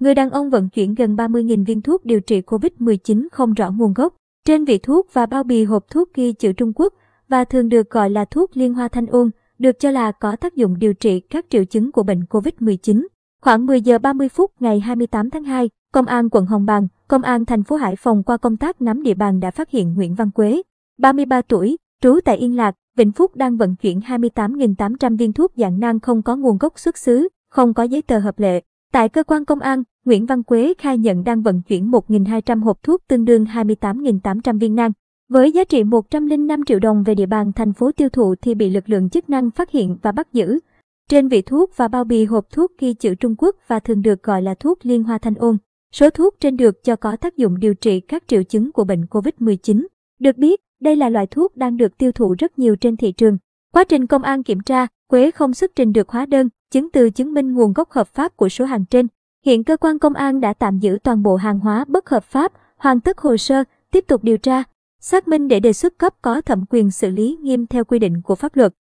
Người đàn ông vận chuyển gần 30.000 viên thuốc điều trị COVID-19 không rõ nguồn gốc. Trên vị thuốc và bao bì hộp thuốc ghi chữ Trung Quốc và thường được gọi là thuốc liên hoa thanh ôn, được cho là có tác dụng điều trị các triệu chứng của bệnh COVID-19. Khoảng 10 giờ 30 phút ngày 28 tháng 2, Công an quận Hồng Bàng, Công an thành phố Hải Phòng qua công tác nắm địa bàn đã phát hiện Nguyễn Văn Quế, 33 tuổi, trú tại Yên Lạc, Vĩnh Phúc đang vận chuyển 28.800 viên thuốc dạng nang không có nguồn gốc xuất xứ, không có giấy tờ hợp lệ. Tại cơ quan công an, Nguyễn Văn Quế khai nhận đang vận chuyển 1.200 hộp thuốc tương đương 28.800 viên nang. Với giá trị 105 triệu đồng về địa bàn thành phố tiêu thụ thì bị lực lượng chức năng phát hiện và bắt giữ. Trên vị thuốc và bao bì hộp thuốc ghi chữ Trung Quốc và thường được gọi là thuốc liên hoa thanh ôn. Số thuốc trên được cho có tác dụng điều trị các triệu chứng của bệnh COVID-19. Được biết, đây là loại thuốc đang được tiêu thụ rất nhiều trên thị trường. Quá trình công an kiểm tra, Quế không xuất trình được hóa đơn, chứng từ chứng minh nguồn gốc hợp pháp của số hàng trên. Hiện cơ quan công an đã tạm giữ toàn bộ hàng hóa bất hợp pháp, hoàn tất hồ sơ, tiếp tục điều tra, xác minh để đề xuất cấp có thẩm quyền xử lý nghiêm theo quy định của pháp luật.